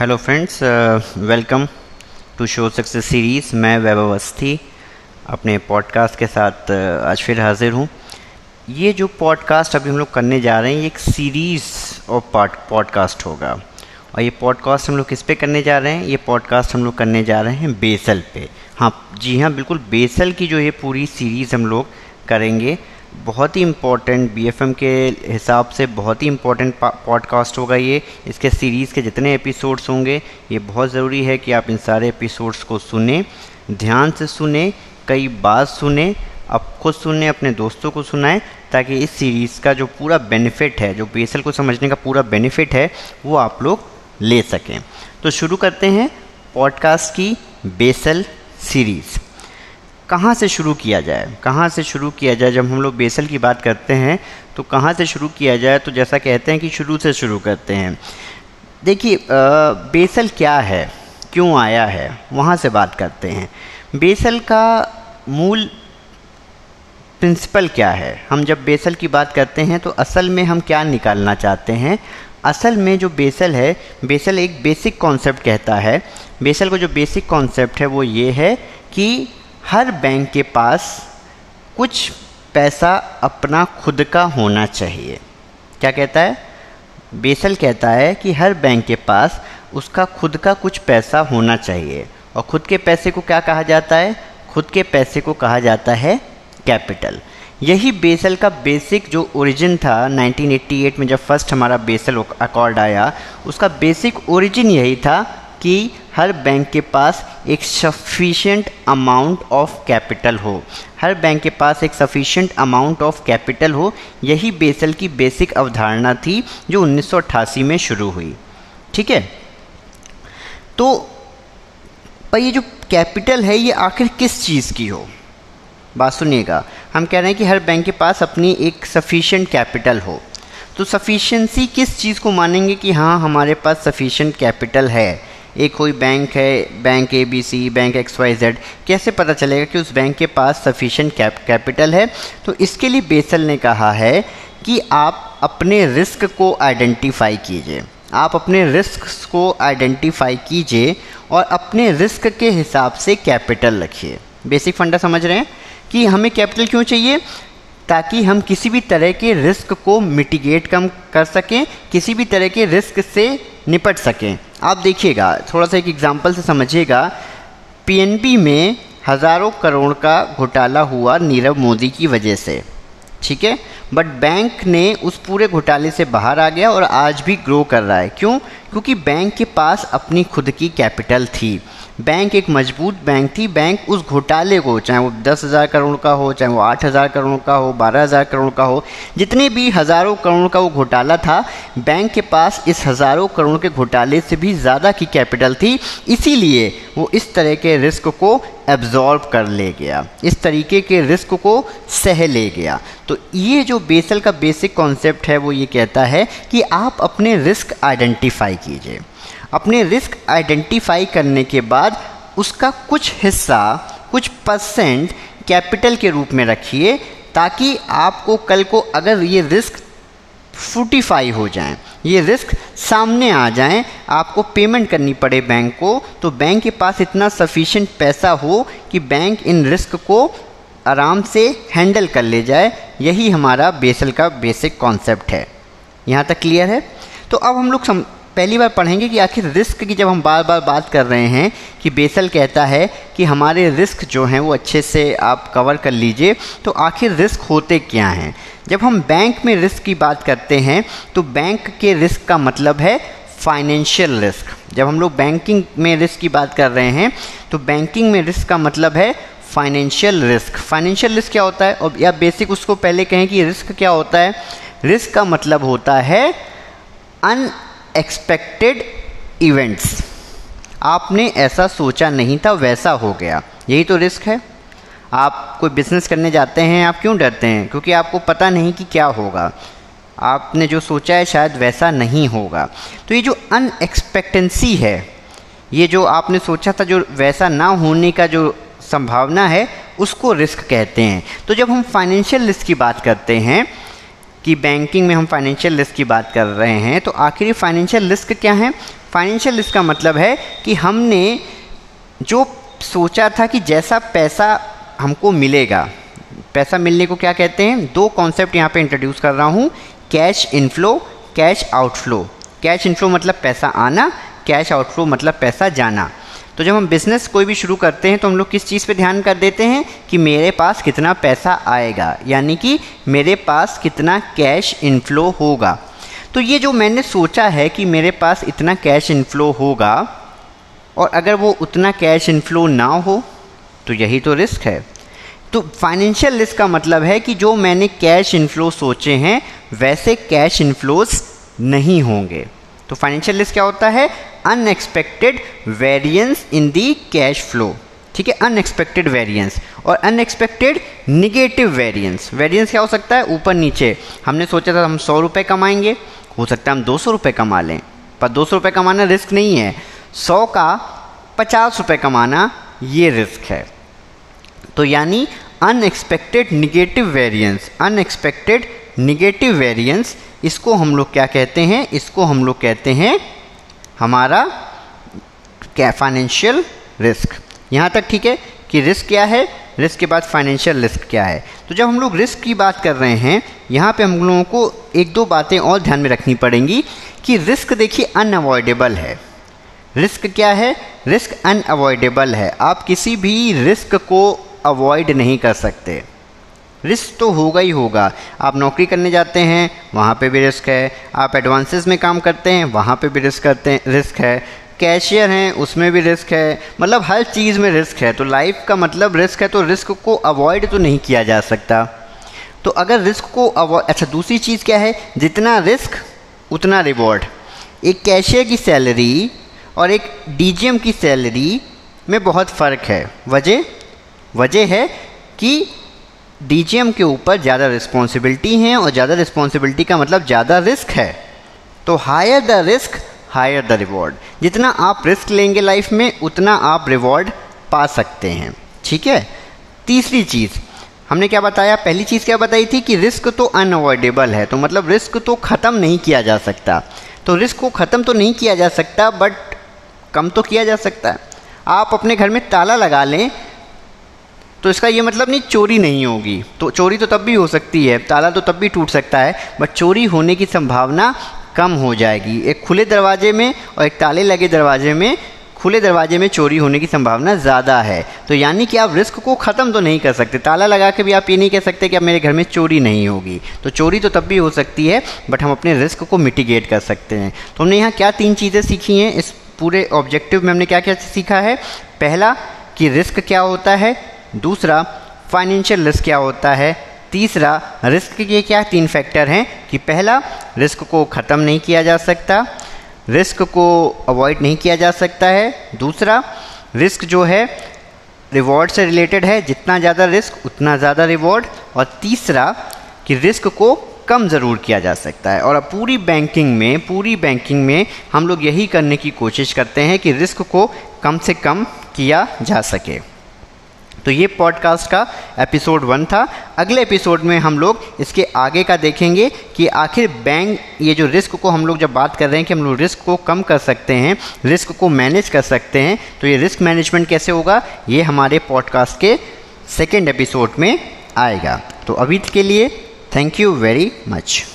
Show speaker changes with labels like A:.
A: Hello friends welcome to show success series मैं वैभव अवस्थी अपने podcast के साथ uh, आज फिर हाजिर हूँ। ये जो पॉडकास्ट अभी हम लोग करने जा रहे हैं ये एक सीरीज़ ऑफ़ पॉडकास्ट होगा। और ये पॉडकास्ट हम लोग किस पे करने जा रहे हैं? ये पॉडकास्ट हम लोग करने जा रहे हैं बेसल पे। हाँ जी हाँ बिल्कुल बेसल की जो ये पूरी सीरीज़ हम लोग करेंगे बहुत ही इम्पोर्टेंट बी के हिसाब से बहुत ही इम्पोर्टेंट पॉडकास्ट होगा ये। इसके सीरीज़ के जितने एपिसोड्स होंगे, ये बहुत ज़रूरी है कि आप इन सारे एपिसोड्स को सुने, ध्यान से सुने, कई बात सुने आप खुद सुने अपने दोस्तों को सुनाएँ, ताकि इस सीरीज़ का जो पूरा बेनिफिट है, जो बेसल को समझने का पूरा बेनिफिट है, वो आप लोग ले सकें। तो शुरू करते हैं पॉडकास्ट की बेसल सीरीज़ कहाँ से शुरू किया जाए? कहाँ से शुरू किया जाए? जब हम लोग बेसल की बात करते हैं तो कहाँ से शुरू किया जाए? तो जैसा कहते हैं कि शुरू से शुरू करते हैं। देखिए बेसल क्या है? क्यों आया है? वहाँ से बात करते हैं। बेसल का मूल प्रिंसिपल क्या है? हम जब बेसल की बात करते हैं तो असल में हम क्या निकालना चाहते हैं? असल में जो बेसल है, बेसल एक बेसिक कॉन्सेप्ट कहता है। बेसल का जो बेसिक कॉन्सेप्ट है, वो ये है कि हर बैंक के पास कुछ पैसा अपना खुद का होना चाहिए। क्या कहता है? बेसल कहता है कि हर बैंक के पास उसका खुद का कुछ पैसा होना चाहिए। और खुद के पैसे को क्या कहा जाता है? खुद के पैसे को कहा जाता है कैपिटल। यही बेसल का बेसिक जो ओरिजिन था 1988 में जब फ़र्स्ट हमारा बेसल अकॉर्ड आया, उसका बेसिक ओरिजिन यही था कि हर बैंक के पास एक सफिशेंट अमाउंट ऑफ़ कैपिटल हो। हर बैंक के पास एक सफिशेंट अमाउंट ऑफ़ कैपिटल हो, यही बेसल की बेसिक अवधारणा थी जो 1988 में शुरू हुई। ठीक है? तो पर ये जो कैपिटल है, ये आखिर किस चीज़ की हो? बात सुनिएगा। हम कह रहे हैं कि हर बैंक के पास अपनी एक सफिशेंट कैपिटल हो। तो सफिशेंसी किस चीज़ को मानेंगे कि हाँ हमारे पास सफिशेंट कैपिटल है? एक कोई बैंक है bank A B C bank X Y Z कैसे पता चलेगा कि उस बैंक के पास सफिशेंट कैप कैपिटल है? तो इसके लिए बेसल ने कहा है कि आप अपने रिस्क को आइडेंटिफाई कीजिए। आप अपने रिस्क को आइडेंटिफाई कीजिए और अपने रिस्क के हिसाब से कैपिटल रखिए। बेसिक फंडा समझ रहे हैं? कि हमें कैपिटल क्यों चाहिए? ताकि हम किसी भी तरह के रिस्क को मिटिगेट कम कर सकें, किसी भी तरह के रिस्क से निपट सकें। आप देखिएगा, थोड़ा सा एक एग्ज़ाम्पल से समझिएगा। पीएनबी में हज़ारों करोड़ का घोटाला हुआ नीरव मोदी की वजह से, ठीक है? बट बैंक ने उस पूरे घोटाले से बाहर आ गया और आज भी ग्रो कर रहा है। क्यों? क्योंकि बैंक के पास अपनी खुद की कैपिटल थी। बैंक एक मज़बूत बैंक थी। बैंक उस घोटाले को, चाहे वो दस हज़ार करोड़ का हो, चाहे वो आठ हज़ार करोड़ का हो, बारह हज़ार करोड़ का हो, जितने भी हज़ारों करोड़ का वो घोटाला था बैंक के पास इस हज़ारों करोड़ के घोटाले से भी ज़्यादा की कैपिटल थी। इसीलिए वो इस तरह के रिस्क को एब्जॉर्ब कर ले गया। इस तरीके के रिस्क को सह ले गया। तो ये जो बेसल का बेसिक कॉन्सेप्ट है, वो ये कहता है कि आप अपने रिस्क आइडेंटिफाई कीजिए। अपने रिस्क आइडेंटिफाई करने के बाद उसका कुछ हिस्सा कुछ परसेंट कैपिटल के रूप में रखिए ताकि आपको कल को अगर ये रिस्क फ्रूटिफाई हो जाए ये रिस्क सामने आ जाए आपको पेमेंट करनी पड़े बैंक को तो बैंक के पास इतना सफिशेंट पैसा हो कि बैंक इन रिस्क को आराम से हैंडल कर ले जाए। यही हमारा बेसल का बेसिक कॉन्सेप्ट है। यहाँ तक क्लियर है? तो अब हम लोग सम, पहली बार पढ़ेंगे कि आखिर रिस्क की जब हम बार बार बात कर रहे हैं कि बेसल कहता है कि हमारे रिस्क जो हैं वो अच्छे से आप कवर कर लीजिए तो आखिर रिस्क होते क्या हैं? जब हम बैंक में रिस्क की बात करते हैं तो बैंक के रिस्क का मतलब है फाइनेंशियल रिस्क। जब हम लोग बैंकिंग में रिस्क की बात कर रहे हैं तो बैंकिंग में रिस्क का मतलब है फाइनेंशियल रिस्क। फाइनेंशियल रिस्क क्या होता है? और या बेसिक उसको पहले कहें कि रिस्क क्या होता है? रिस्क का मतलब होता है अन एक्सपेक्टेड इवेंट्स आपने ऐसा सोचा नहीं था, वैसा हो गया। यही तो रिस्क है। आप कोई बिज़नेस करने जाते हैं, आप क्यों डरते हैं? क्योंकि आपको पता नहीं कि क्या होगा। आपने जो सोचा है, शायद वैसा नहीं होगा। तो ये जो अनएक्सपेक्टेंसी है, ये जो आपने सोचा था, जो वैसा ना होने का जो संभावना है, उसको रिस्क कहते हैं। तो जब हम फाइनेंशियल रिस्क की बात करते हैं कि बैंकिंग में हम फाइनेंशियल रिस्क की बात कर रहे हैं तो आखिर फाइनेंशियल रिस्क क्या है? फाइनेंशियल रिस्क का मतलब है कि हमने जो सोचा था कि जैसा पैसा हमको मिलेगा, पैसा मिलने को क्या कहते हैं? दो कॉन्सेप्ट यहाँ पे इंट्रोड्यूस कर रहा हूँ cash inflow cash outflow cash inflow मतलब पैसा आना कैश आउटफ्लो मतलब पैसा जाना। तो जब हम बिज़नेस कोई भी शुरू करते हैं तो हम लोग किस चीज़ पे ध्यान कर देते हैं? कि मेरे पास कितना पैसा आएगा, यानी कि मेरे पास कितना कैश इनफ्लो होगा। तो ये जो मैंने सोचा है कि मेरे पास इतना कैश इनफ्लो होगा, और अगर वो उतना कैश इनफ्लो ना हो तो यही तो रिस्क है। तो फाइनेंशियल रिस्क का मतलब है कि जो मैंने कैश इनफ्लो सोचे हैं, वैसे कैश इनफ्लोज नहीं होंगे। तो फाइनेंशियल रिस्क क्या होता है? Unexpected variance in the cash flow ठीक है? अनएक्सपेक्टेड वेरिएंस और अनएक्सपेक्टेड निगेटिव वेरिएंस वेरिएंस क्या हो सकता है? ऊपर नीचे. हमने सोचा था हम सौ रुपये कमाएँगे. हो सकता है हम दो सौ रुपये कमा लें. पर दो सौ रुपये कमाना रिस्क नहीं है. सौ का पचास रुपये कमाना ये रिस्क है. तो यानी unexpected negative variance unexpected negative variance इसको हम लोग क्या कहते हैं? इसको हम लोग कहते हैं हमारा क्या फाइनेंशियल रिस्क यहाँ तक ठीक है कि रिस्क क्या है? रिस्क के बाद फाइनेंशियल रिस्क क्या है? तो जब हम लोग रिस्क की बात कर रहे हैं, यहाँ पे हम लोगों को एक दो बातें और ध्यान में रखनी पड़ेंगी कि रिस्क देखिए अनअवॉइडेबल है। रिस्क क्या है? रिस्क अनअवॉइडेबल है। आप किसी भी रिस्क को अवॉइड नहीं कर सकते। रिस्क तो होगा ही होगा। आप नौकरी करने जाते हैं, वहाँ पे भी रिस्क है। आप एडवांसेस में काम करते हैं, वहाँ पे भी रिस्क करते हैं, रिस्क है। कैशियर हैं, उसमें भी रिस्क है। मतलब हर चीज़ में रिस्क है। तो लाइफ का मतलब रिस्क है तो रिस्क को अवॉइड तो नहीं किया जा सकता। तो अगर रिस्क को अवॉइड अच्छा दूसरी चीज़ क्या है? जितना रिस्क, उतना रिवॉर्ड। एक कैशियर की सैलरी और एक डीजीएम की सैलरी में बहुत फ़र्क है। वजह? वजह है कि डीजीएम के ऊपर ज़्यादा रिस्पॉन्सिबिलिटी हैं और ज़्यादा रिस्पॉन्सिबिलिटी का मतलब ज़्यादा रिस्क है। तो higher the risk higher the reward जितना आप रिस्क लेंगे लाइफ में, उतना आप रिवॉर्ड पा सकते हैं। ठीक है? तीसरी चीज़, हमने क्या बताया? पहली चीज़ क्या बताई थी कि रिस्क तो अनअवॉइडेबल है तो मतलब रिस्क तो ख़त्म नहीं किया जा सकता। तो रिस्क को ख़त्म तो नहीं किया जा सकता बट कम तो किया जा सकता। है आप अपने घर में ताला लगा लें तो इसका ये मतलब नहीं, चोरी नहीं होगी। तो चोरी तो तब भी हो सकती है, ताला तो तब भी टूट सकता है बट चोरी होने की संभावना कम हो जाएगी। एक खुले दरवाजे में और एक ताले लगे दरवाजे में, खुले दरवाजे में चोरी होने की संभावना ज़्यादा है। तो यानी कि आप रिस्क को ख़त्म तो नहीं कर सकते। ताला लगा के भी आप ये नहीं कह सकते कि अब मेरे घर में चोरी नहीं होगी। तो चोरी तो तब भी हो सकती है बट हम अपने रिस्क को मिटिगेट कर सकते हैं। तो हमने यहाँ क्या तीन चीज़ें सीखी हैं? इस पूरे ऑब्जेक्टिव में हमने क्या क्या सीखा है? पहला कि रिस्क क्या होता है? दूसरा फाइनेंशियल रिस्क क्या होता है? तीसरा रिस्क के क्या तीन फैक्टर हैं कि पहला रिस्क को ख़त्म नहीं किया जा सकता रिस्क को अवॉइड नहीं किया जा सकता है। दूसरा रिस्क जो है रिवॉर्ड से रिलेटेड है, जितना ज़्यादा रिस्क उतना ज़्यादा रिवॉर्ड और तीसरा, कि रिस्क को कम ज़रूर किया जा सकता है। और अब पूरी बैंकिंग में, पूरी बैंकिंग में हम लोग यही करने की कोशिश करते हैं कि रिस्क को कम से कम किया जा सके। तो ये पॉडकास्ट का एपिसोड वन था। अगले एपिसोड में हम लोग इसके आगे का देखेंगे कि आखिर बैंक ये जो रिस्क को हम लोग जब बात कर रहे हैं कि हम लोग रिस्क को कम कर सकते हैं रिस्क को मैनेज कर सकते हैं तो ये रिस्क मैनेजमेंट कैसे होगा, ये हमारे पॉडकास्ट के सेकेंड एपिसोड में आएगा। तो अभी के लिए थैंक यू वेरी मच